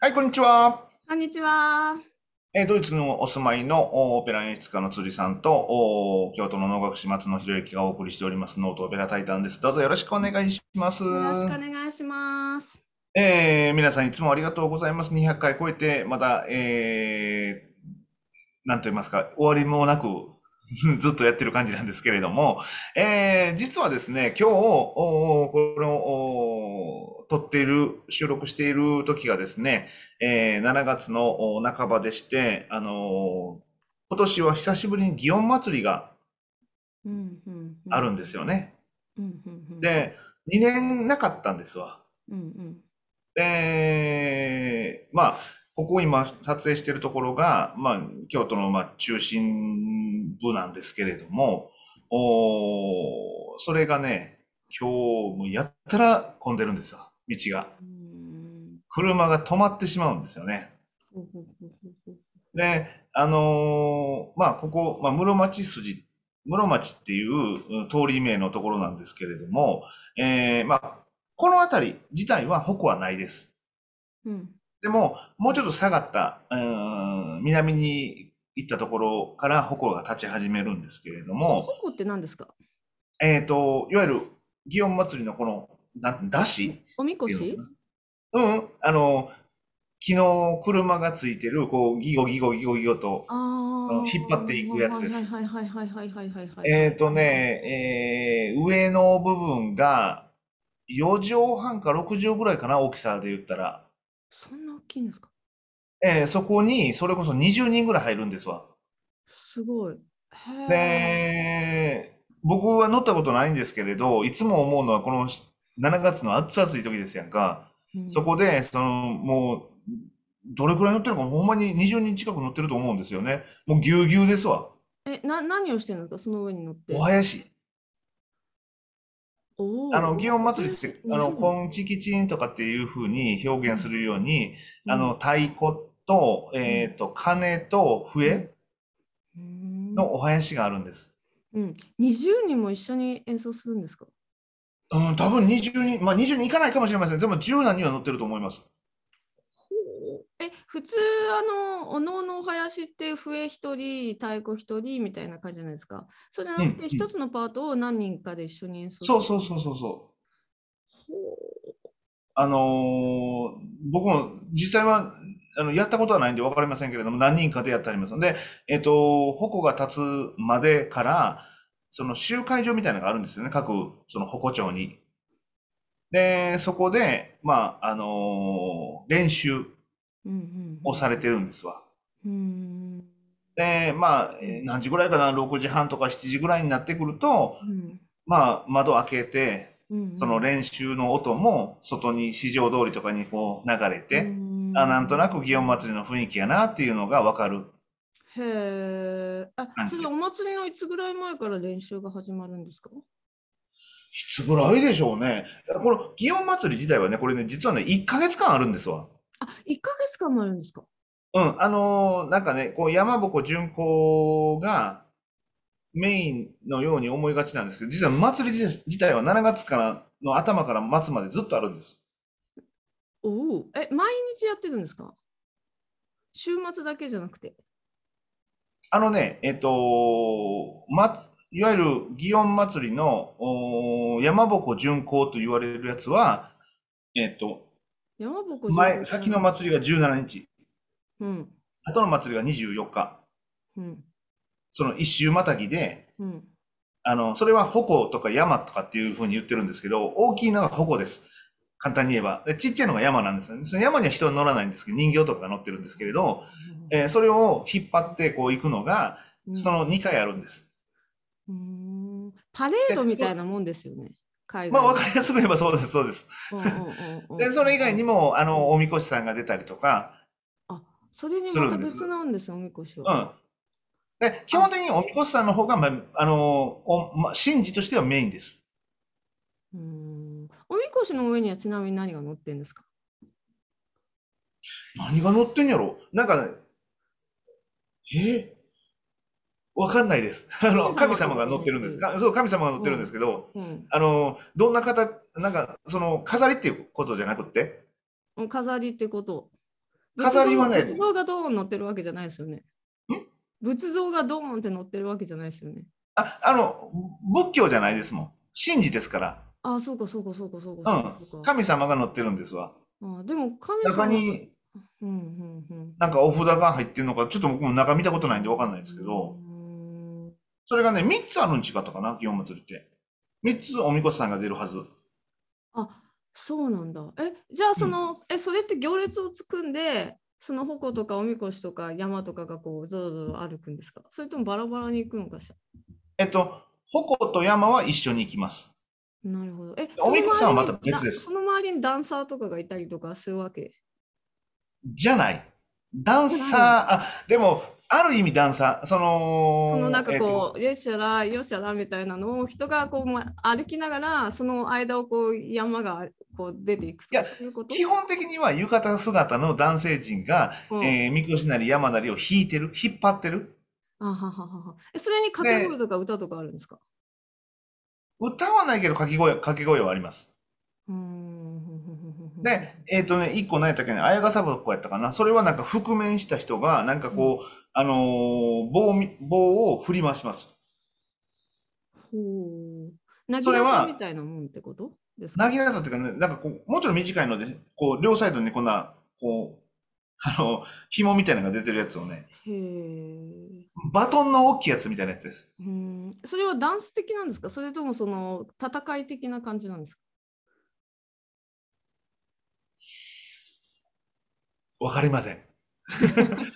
はい、こんにちは。こんにちは。えードイツのお住まいのおオペラ演出家の辻さんと、お京都の能楽師松野博之がお送りしておりますノートオペラタイタンです。どうぞよろしくお願いします。よろしくお願いします。えー皆さんいつもありがとうございます。200回超えて、まだ、えーなんと言いますか、終わりもなく、ずっとやってる感じなんですけれども、えー実はですね、今日、おこの、お撮っている、収録している時がですね、えー7月のお半ばでして、あのー今年は久しぶりに祇園祭りがあるんですよね。で、2年なかったんですわ。うんうんで、まあ、ここ今撮影してるところが、まあ、京都のまあ中心部なんですけれども、おそれがね、今日もやったら混んでるんですよ、道が。車が止まってしまうんですよね。で、あのーまあ、ここ、まあ、室町筋、室町っていう通り名のところなんですけれども、えーまあ、この辺り自体は鉾はないです。うんでも、もうちょっと下がった、うん、南に行ったところから矛が立ち始めるんですけれども。矛って何ですか？えっ、ー、と、いわゆる祇園祭のこの、なだしおみこし？うん、あの、昨日車がついてる、こう、ギゴギゴギゴギゴと、引っ張っていくやつです。はいはいはいはいはいはい、はい。えっ、ー、とね、えー、上の部分が4畳半か6畳ぐらいかな、大きさで言ったら。そんきいんですか？えーそこに、それこそ20人ぐらい入るんですわ。すごい。で、僕は乗ったことないんですけれど、いつも思うのはこの7月の暑々い時ですやんか。うんそこで、その、もう、どれくらい乗ってるのか、ほんまに20人近く乗ってると思うんですよね。もうぎゅうぎゅうですわ。え、な、何をしてるんですか？その上に乗って。お囃子。あの、祇園祭って、あの、うんコンチキチンとかっていう風に表現するように、うんあの、太鼓と、えっと、鐘と笛うんのお囃子があるんです。うん。20人も一緒に演奏するんですか？うん、多分20人、まあ20人いかないかもしれません。でも10何人は乗ってると思います。え、普通、あの、おのおのお囃子って笛一人、太鼓一人みたいな感じじゃないですか。そうじゃなくて、一つのパートを何人かで一緒に演奏そうう。そうそうそうそう。ほあのー僕も実際は、あの、やったことはないんで分かりませんけれども、何人かでやってありますので、えっと、鉾が立つまでから、その集会所みたいなのがあるんですよね、各、その鉾町に。で、そこで、まあ、あのー練習をされてるんですわ。うん。うんで、まあ、えー何時ぐらいかな、6時半とか7時ぐらいになってくると、うんまあ、窓開けて、うんその練習の音も外に市場通りとかにこう流れて、うんあ、なんとなく祇園祭の雰囲気やなっていうのがわかる。へえ。あ、それお祭りのいつぐらい前から練習が始まるんですか？いつぐらいでしょうね。この祇園祭自体はね、これね、実はね、1ヶ月間あるんですわ。あ、1ヶ月間もあるんですか？うん、あのーなんかね、こう山鉾巡行がメインのように思いがちなんですけど、実は祭り自自体は7月からの頭から末までずっとあるんです。おお。え、毎日やってるんですか？週末だけじゃなくて。あのね、えっと、まつ、いわゆる祇園祭のおー山鉾巡行と言われるやつは、えっと、山鉾前、先の祭りが17日、うん。後の祭りが24日。うん。その一周またぎで、うん。あの、それは鉾とか山とかっていうふうに言ってるんですけど、大きいのが鉾です。簡単に言えば。でちっちゃいのが山なんですよね。その山には人は乗らないんですけど、人形とかが乗ってるんですけれど、えーそれを引っ張ってこう行くのが、うんその2回あるんです。うーんパレードみたいなもんですよね。海まあ、外わかりやすく言えばそうです、そうです。うんうんうんうんで、それ以外にも、あの、おみこしさんが出たりとか、あ、それにまたするんです別なんですよ、おみこしうは。ん。で、基本的におみこしさんの方が、まあ、あの、お、まあ、神事としてはメインです。うーん。おみこしの上にはちなみに何が乗ってんですか？何が乗ってんやろなんかね、え？わかんないです。あの、神神様が乗ってるんですか？そう、神様が乗ってるんですけど、うんあの、どんな方、なんか、その、飾りっていうことじゃなくって、うん。飾りってこと。飾りはね仏像がドーン乗ってるわけじゃないですよね。ん？仏像がドーンって乗ってるわけじゃないですよね。あ、あの、仏教じゃないですもん。神事ですから。あ、そうかそうかそうかそううかうか。神様が乗ってるんですわ。あでも神様中にうんうんうん。なんかお札が入ってるのか、ちょっと僕も中見たことないんでわかんないですけうど、ーんそれがね、3つあるん違ったかな、祇園祭って。3つおみこしさんが出るはず。あ、そうなんだ。え、じゃあその、え、それって行列を作んで、その鉾とかおみこしとか山とかがこうゾロゾロ歩くんですか？それともバラバラに行くのかしら？えっと、鉾と山は一緒に行きます。なるほど。え、おみこしさんはまた別ですだその周りにダンサーとかがいたりとかするわけ？じゃない。ダンサー、あ、でも、ある意味ダンサー、その、そのなんかえっとこう、よっしゃら、よっしゃらみたいなのを人がこうま歩きながら、その間をこう山がこう出ていくいや基本的には浴衣姿の男性陣が、うん。えー、みこしなり山なりを引いてる、引っ張ってる。あはははは。えそれに掛け声とか歌とかあるんですか？歌はないけど掛け声、掛け声はあります。うんで、えっ、とね、一個何やったっけね、綾笠箱やったかな。それはなんか覆面した人が、なんかこう、あのー棒み、棒を振り回します。ほう。それはみたいなもんってこと？ですか？なぎなたっていうかね、なんかこう、もちろん短いので、こう、両サイドにこんな、こう、あの、紐みたいなのが出てるやつをね、へえ。バトンの大きいやつみたいなやつです。うん。それはダンス的なんですか？それともその戦い的な感じなんですか？わかりません。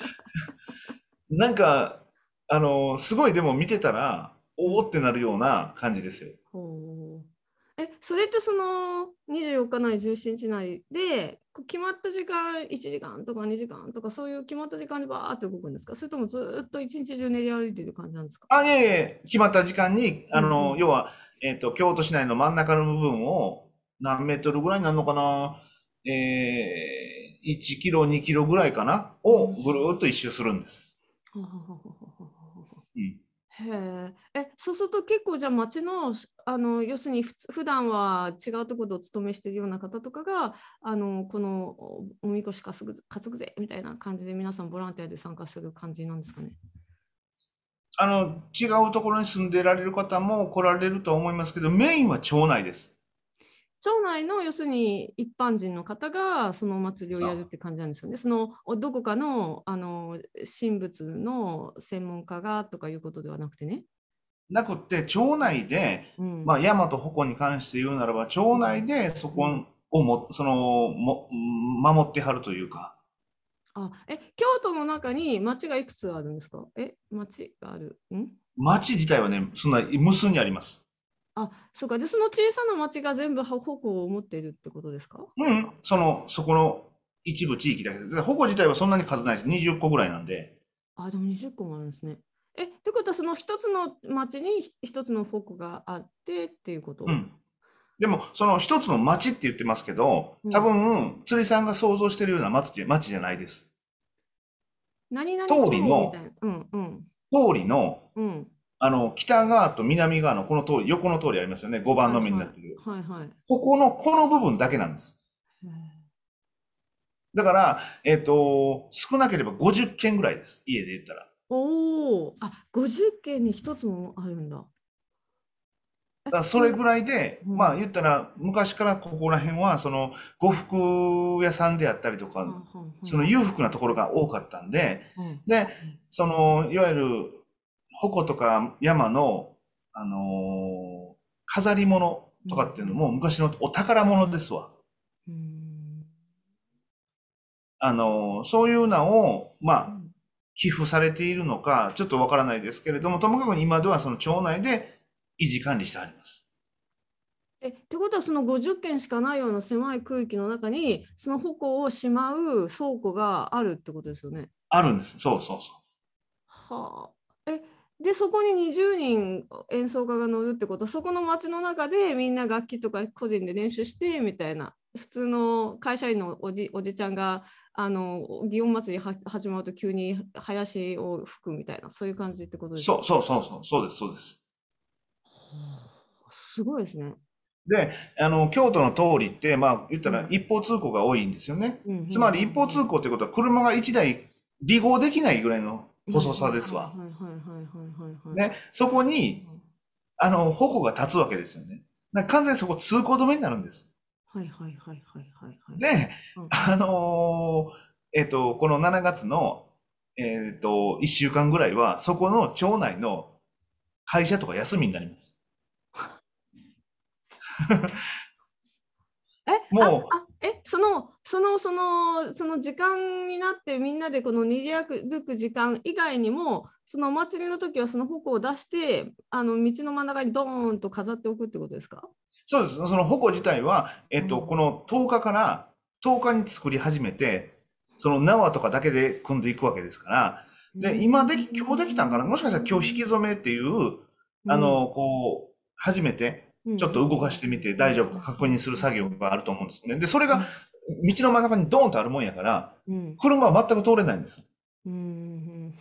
なんか、あの、すごいでも見てたら、おおってなるような感じですよ。ほう。え、それってその24日なり17日なりで、決まった時間、1時間とか2時間とか、そういう決まった時間でバーって動くんですか？それともずーっと一日中練り歩いてる感じなんですか？あ、いえいえ、決まった時間に、あの、うんうん要は、えっと、京都市内の真ん中の部分を、何メートルぐらいになるのかな？えー、1キロ、2キロぐらいかな？をぐるーっと一周するんです。うん。へえ。え、そうすると結構じゃあ町の、あの、要するにふつ普段は違うところでお勤めしているような方とかが、あの、このおおみこし担ぐ担ぐぜみたいな感じで皆さんボランティアで参加する感じなんですかね？あの、違うところに住んでられる方も来られるとは思いますけど、メインは町内です。町内の要するに一般人の方がそのお祭りをやるって感じなんですよね。そのおどこかのあの神仏の専門家がとかいうことではなくてね。なくって、町内で、うん、まあ、山と鉾に関して言うならば、町内でそこをも、その、も、守ってはるというか、あえ京都の中に町がいくつあるんですか？え町がある？ん？町自体はね、そんな無数にあります。あそうかでその小さな町が全部鉾を持っているってことですか？うん、その、そこの一部地域だけで、鉾自体はそんなに数ないです。20個ぐらいなんで。あでも20個もあるんですね。えってことはその一つの町にひ一つの鉾があってっていうこと、うん。でも、その一つの町って言ってますけど、多分、釣りさんが想像してるような町町じゃないです。何々通りの。うんうん通りの、うん。あの、北側と南側のこの通り、横の通りありますよね。5番の目になってる。はいはい。ここの、この部分だけなんです。だから、えっと、少なければ50軒ぐらいです。家で言ったら。おお、あ、50件に一つもあるんだ。だそれぐらいで、うんまあ言ったら、昔からここら辺は、その、呉服屋さんであったりとか、その裕福なところが多かったんで、うんで、その、いわゆる、鉾とか山の、あのー飾り物とかっていうのも昔のお宝物ですわ。うんあのーそういうのを、まあ、うん寄付されているのか、ちょっとわからないですけれども、ともかく今ではその町内で維持管理してあります。え、ってことはその50件しかないような狭い区域の中にその矛をしまう倉庫があるってことですよね。あるんです。そうそうそはあ。え、で、そこに20人演奏家が乗るってことは、そこの街の中でみんな楽器とか個人で練習してみたいな、普通の会社員のおじおじちゃんが、あの、祇園祭りは始まると急に林を吹くみたいな、そういう感じってことう。ですか？そうそうそうそう、そうです、そうです。はあすごいですね。で、あの、京都の通りって、まあ、言ったらうん一方通行が多いんですよね。うんつまり一方通行ってことは車が1台離合できないぐらいの細さですわ。はい。ね、そこに、あの、矛が立つわけですよね。完全にそこ通行止めになるんです。はいはいはいはいはいはい。で、うんあのーえっと、この7月の、えっと、1週間ぐらいは、そこの町内の会社とか休みになります。え、もうあ、あえ、その、その、その、その時間になってみんなでこの賑やく時間以外にも、そのお祭りの時はその矛を出して、あの道の真ん中にドーンと飾っておくってことですか？そうです。その矛自体は、えっと、うん。この10日から10日に作り始めて、その縄とかだけで組んでいくわけですから、で、今でき、今日できたんかな？もしかしたら今日引き染めっていう、あの、こう、初めて、ちょっと動かしてみて大丈夫か確認する作業があると思うんですね。で、それが道の真ん中にドーンとあるもんやから、うん、車は全く通れないんです。うん、うん、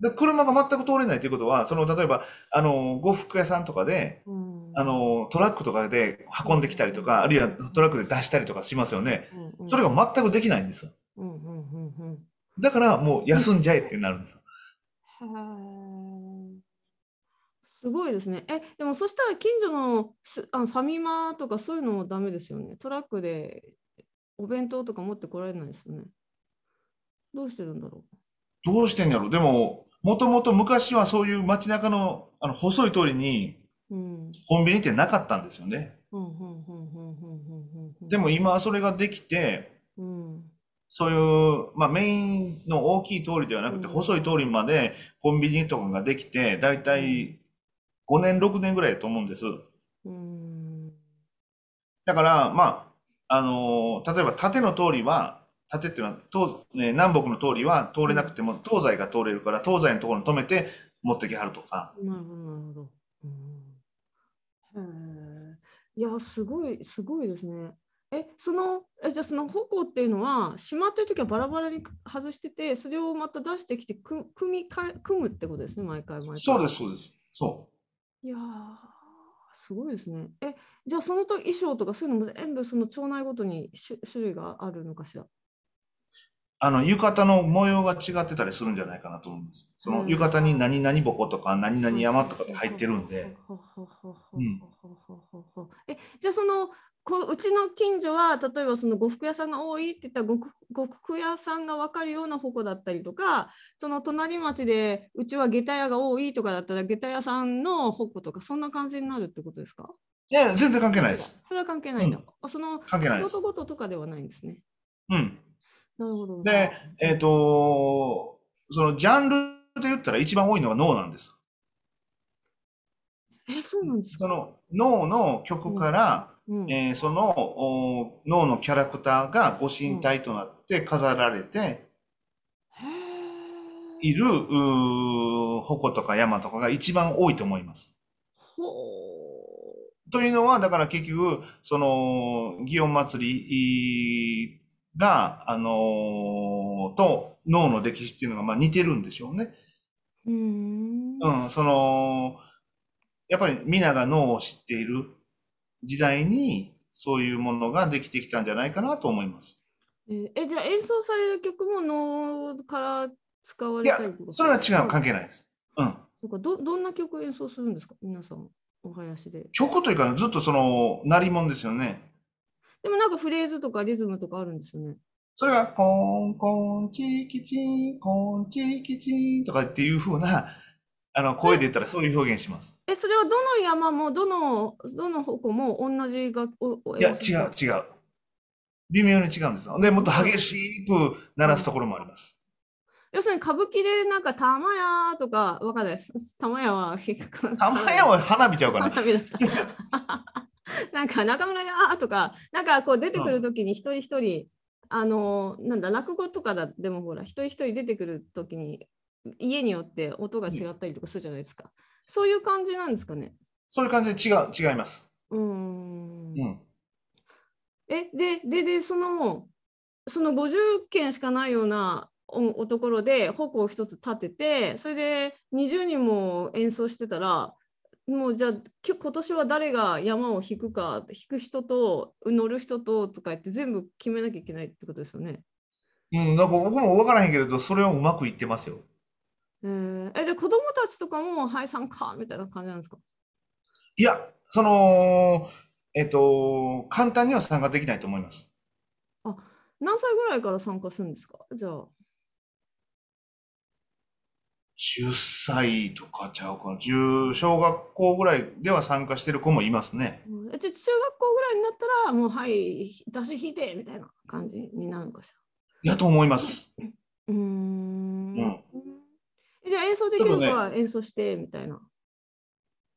で、車が全く通れないということは、その、例えば、あの、呉服屋さんとかで、うん、あの、トラックとかで運んできたりとか、あるいはトラックで出したりとかしますよね。うん、うん、それが全くできないんですよ。うん、うん、うん、うん。だから、もう休んじゃえってなるんですよ。へーすごいですね。え、でもそしたら近所のすあのファミマとかそういうのもダメですよね。トラックでお弁当とか持ってこられないですよね。どうしてるんだろどうしてんやろでも、もともと昔はそういう街中の、あの、細い通りにう。うん。コンビニってなかったんですよね。でも、今はそれができて、うん、そういう、まあメインの大きい通りではなくて、うん細い通りまでコンビニとかができて、だいたい5年、6年ぐらいだと思うんです。うん、だから、まあ、あのー例えば縦の通りは、縦っていうのは、東、ね、南北の通りは通れなくても、東西が通れるから、東西のところに止めて持ってきはるとか。なるほど、なるほど。いや、すごい、すごいですね。え、その、え、じゃあその矛っていうのは、しまってるときはバラバラに外してて、それをまた出してきて、く組み組むってことですね、毎回毎回。そうです、そうです。そいやー、すごいですね。え、じゃあそのと衣装とかそういうのも全部その町内ごとに種種類があるのかしら？う。あの、浴衣の模様が違ってたりするんじゃないかなと思うんです。その浴衣に何々ぼことか何々山とかって入ってるんで。うんえ、じゃあそのこううちの近所は例えばその呉服屋さんが多いって言ったら呉服屋さんが分かるような矛だったりとかその隣町でうちは下駄屋が多いとかだったら下駄屋さんの矛とかそんな感じになるってことですか？いや、全然関係ないです。それは関係ないんだ。うんあその関係ないです仕事ごととかではないんですね。うん。なるほど。で、えっ、と、そのジャンルで言ったら一番多いのが脳なんです。え、そうなんですか？その脳の曲から、うんえーそのお脳のキャラクターがご神体となって飾られている、うー矛とか山とかが一番多いと思います。ほというのは、だから結局、その、祇園祭が、あのーと脳の歴史っていうのがまあ似てるんでしょうね。う。ん。うん、その、やっぱり皆が脳を知っている時代に、そういうものができてきたんじゃないかなと思います。えじゃあ演奏される曲も能から使われたりそれは違う、関係ないです。うん。そうかど、どんな曲演奏するんですか？皆さん、お囃子で。曲というか、ずっとその、鳴り物ですよね。でもなんかフレーズとかリズムとかあるんですよね。それが、コーン、コーン、チーキチーン、コーン、チーキチーンとかっていう風な、あの、声で言ったらそういう表現します。え、それはどの山も、どの、どの矛も同じ楽おおいや、違う、違う。微妙に違うんですよ。で、もっと激しく鳴らすところもあります。要するに歌舞伎でなんか玉屋とか、わかんないです。玉屋は、玉屋は花火ちゃうかな。花火だなんか中村屋とか、なんかこう出てくるときに一人一人、あの、なんだ、落語とかだでもほら、一人一人出てくるときに、家によって音が違ったりとかするじゃないですか。そういう感じなんですかね。そういう感じで違う、違います。うーん。うん。え、で、で、で、その、その50件しかないようなおおところで矛を一つ立てて、それで20人も演奏してたら、もうじゃあき今年は誰が山を引くか引く人と乗る人ととか言って全部決めなきゃいけないってことですよね。うん、なんか僕も分からへんけれど、それをうまくいってますよ。えー、えじゃあ子供たちとかもはい参加みたいな感じなんですか？いや、その、えっと、簡単には参加できないと思います。あ何歳ぐらいから参加するんですか？じゃあ。10歳とかちゃうかな。10、小学校ぐらいでは参加してる子もいますね。うんえじゃあ中学校ぐらいになったらもうはい出し引いてみたいな感じになるのかしやと思います。ら。うーんうんえじゃあ演奏できる子は演奏してみたいな。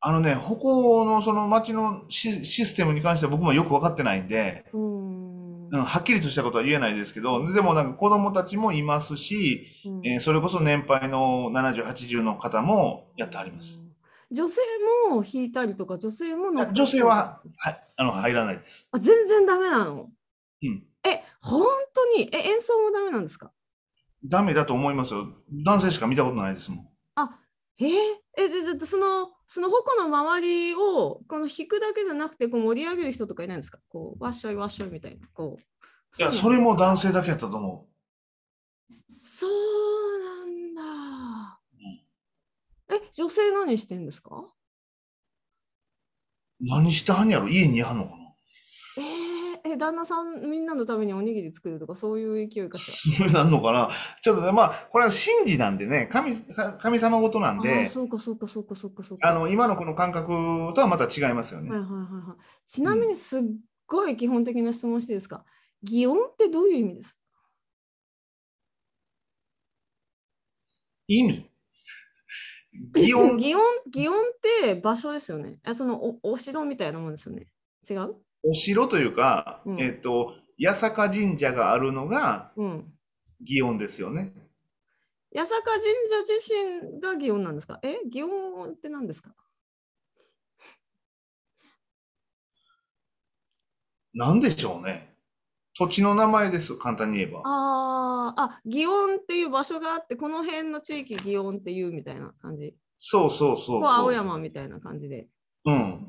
あのね、歩行のその街のシ、システムに関しては僕もよく分かってないんで、うーんうん、はっきりとしたことは言えないですけど、でもなんか子供たちもいますし、うんえーそれこそ年配の70、80の方もやってはります。女性も弾いたりとか女性も女性は、はい、あの、入らないです。あ全然ダメなの？うん。え本当に？え演奏もダメなんですか？ダメだと思いますよ。男性しか見たことないですもん。あえー？えじゃあそのその矛の周りをこの弾くだけじゃなくてこう盛り上げる人とかいないんですか？こうわっしょいわっしょいみたいな。こう。いや、うそれも男性だけやったと思そうなんだ。え、女性何してんですか？う。何してはんやろ？家にいはんのかな？旦那さんみんなのためにおにぎり作るとかそういう勢いかしそれなんのかな？ちょっとね、まあ、これは神事なんでね、神、か神様事なんでー、そうかそうかそうかそうかそうか。あの、今のこの感覚とはまた違いますよね。はいはいはいはい。ちなみにすっごい基本的な質問していいですか？擬音ってどういう意味ですか？意味？擬音、擬音擬音って場所ですよね。あそのおお城みたいなもんですよね。違う？お城というか、うんえっと、八坂神社があるのがうん。擬音ですよね。八坂神社自身が擬音なんですか？え？擬音って何ですか？なんでしょうね。土地の名前です、簡単に言えば。あーあ、祇園っていう場所があって、この辺の地域祇園っていうみたいな感じ。そうそうそうここ青そう。山みたいな感じで。うん。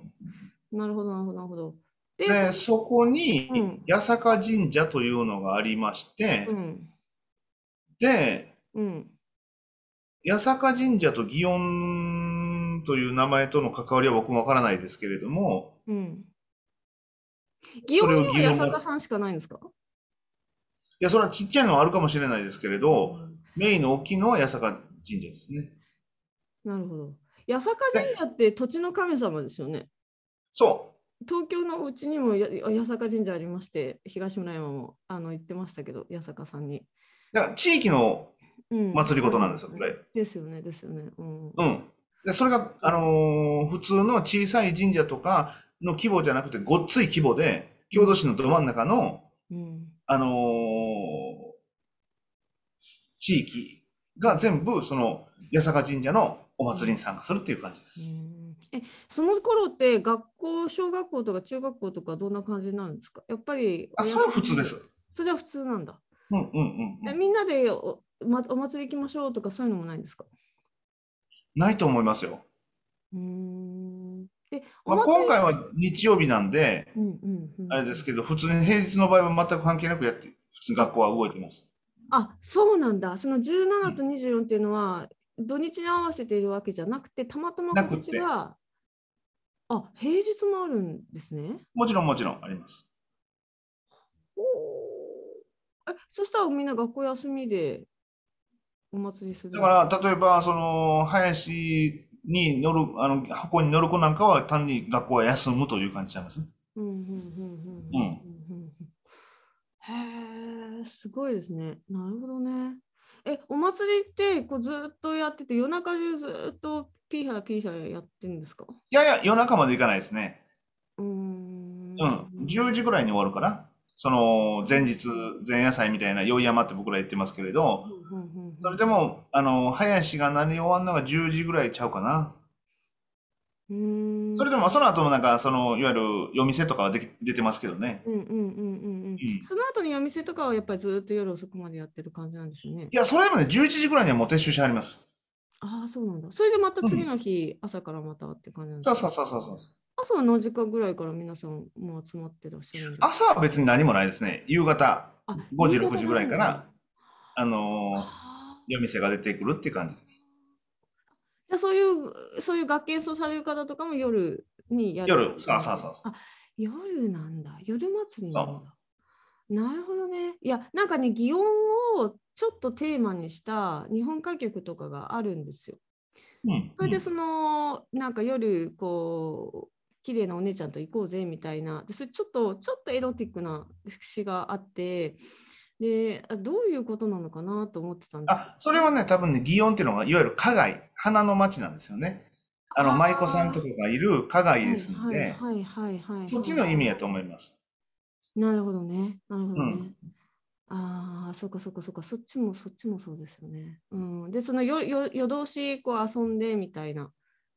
なるほど、なるほど、なるほど。で、で、そこにうん、八坂神社というのがありましてう、ん、で、うん。八坂神社と祇園という名前との関わりは僕もわからないですけれども、うん。祇園には八坂さんしかないんですか？いや、それはちっちゃいのはあるかもしれないですけれど、メインの大きいのは八坂神社ですね。なるほど。八坂神社って土地の神様ですよね。そ東京のうちにもや八坂神社ありまして、東村山もあの言ってましたけど、八坂さんに。う。だから地域の、うん、祭り事なんですよこれですよね、ですよね。うん。うん。で、それが、あのー普通の小さい神社とかの規模じゃなくて、ごっつい規模で、郷土市のど真ん中の、うんあのー地域が全部、その、八坂神社のお祭りに参加するっていう感じです。うんえその頃って学校、小学校とか中学校とかどんな感じなんですか？やっぱりあ、それは普通で。す。それは普通なんだ。うんうんうんうん。えみんなでお,、ま、お祭り行きましょうとかそういうのもないんですか？ないと思いますよ。うーん。え、まあ、今回は日曜日なんで、うんうんうん、あれですけど、普通に平日の場合は全く関係なくやって、普通に学校は動いてます。あ、そうなんだ。その17と24っていうのは、土日に合わせているわけじゃなくて、たまたま今なくて年は、あ、平日もあるんですね？もちろんもちろんあります。え、そしたらみんな学校休みでお祭りする？だから、例えば、その、林に乗る、あの、箱に乗る子なんかは単に学校は休むという感じちゃいます？うんうんうんうんうんうんうんへえ、すごいですね。なるほどね。え、お祭りってこうずっとやってて、夜中中ずっとピーハーピーハーやってるんですか？いやいや、夜中まで行かないですね。うーん。うん。10時ぐらいに終わるかな。その、前日、前夜祭みたいな、宵山って僕ら言ってますけれど、うんうんうんうんそれでも、あの、林が何終わんのが10時ぐらいちゃうかな。うーんそれでも、その後もなんか、その、いわゆる夜店とかはでき出てますけどね。うんうんうんうんうんうんその後に夜店とかはやっぱりずっと夜遅くまでやってる感じなんですよね。いや、それでもね、11時ぐらいにはもう撤収してあります。ああ、そうなんだ。それでまた次うん。の日、朝からまたって感じなんですか？そうそうそうそうそう。朝は何時間ぐらいから皆さんもう集まってらっしゃるんですか？朝は別に何もないですね。夕方あ、5時、夕6時ぐらい。から、あのーあ夜店が出てくるっていう感じです。じゃあそういう、そういう楽器演奏される方とかも夜にやる夜、そうそうそうそう。あ、夜なんだ。夜祭りなんそだ。なるほどね。いや、なんかね、擬音をちょっとテーマにした日本歌曲とかがあるんですよ。うん。それでその、なんか夜、こう、綺麗なお姉ちゃんと行こうぜみたいな、でそれちょっと、ちょっとエロティックな詩があって、で、あどういうことなのかなと思ってたんです。あ、それはね、多分ね、祇園っていうのが、いわゆる花街、花の町なんですよね。あの、舞妓さんとあかがいる花街ですのはいで、はいはいはいそっちの意味やと思います。い。なるほどね。なるほうん。どね。ああ、そっかそっかそっか、そっちもそっちもそうですよね。うん。で、そのよよ夜通しこう遊んでみたいな、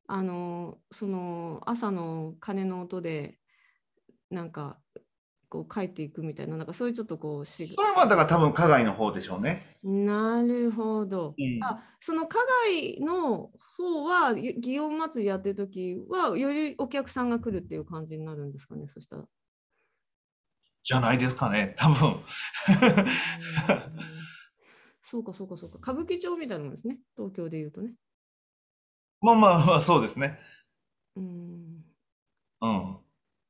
あの、その朝の鐘の音で、なんか、こう帰っていくみたいな、なんかそういうちょっとこうし、それはだから多分花街の方でしょうね。なるほど。うん。あ、その花街の方は、ゆ祇園祭りやってる時は、よりお客さんが来るっていう感じになるんですかね、そしたら。じゃないですかね、多分。そうか、そうか、そうか。歌舞伎町みたいなもんですね。東京で言うとね。まあまあまあ、そうですね。うーん。うん。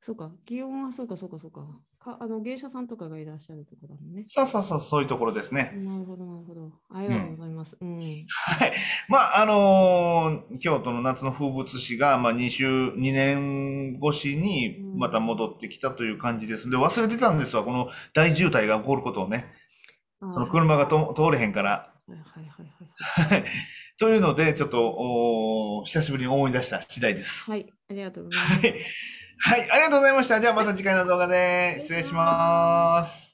そうか。祇園はそうか、そうか、そうか。か、あの、芸者さんとかがいらっしゃるところだもんね。そうそうそう、そういうところですね。なるほど、なるほど。ありがとううん。ございます。うん。はい。まあ、あのー京都の夏の風物詩が、まあ、2週、2年越しうにまたん。戻ってきたという感じです。で、忘れてたんですわ、この大渋滞が起こることをね。あその車がと通れへんから。はいはいはいはい。というので、ちょっと、おー久しぶりに思い出した次第です。はい、ありがとうござい。ます。はい、はいありがとうございました。じゃあま、た次回の動画で失礼し。ます。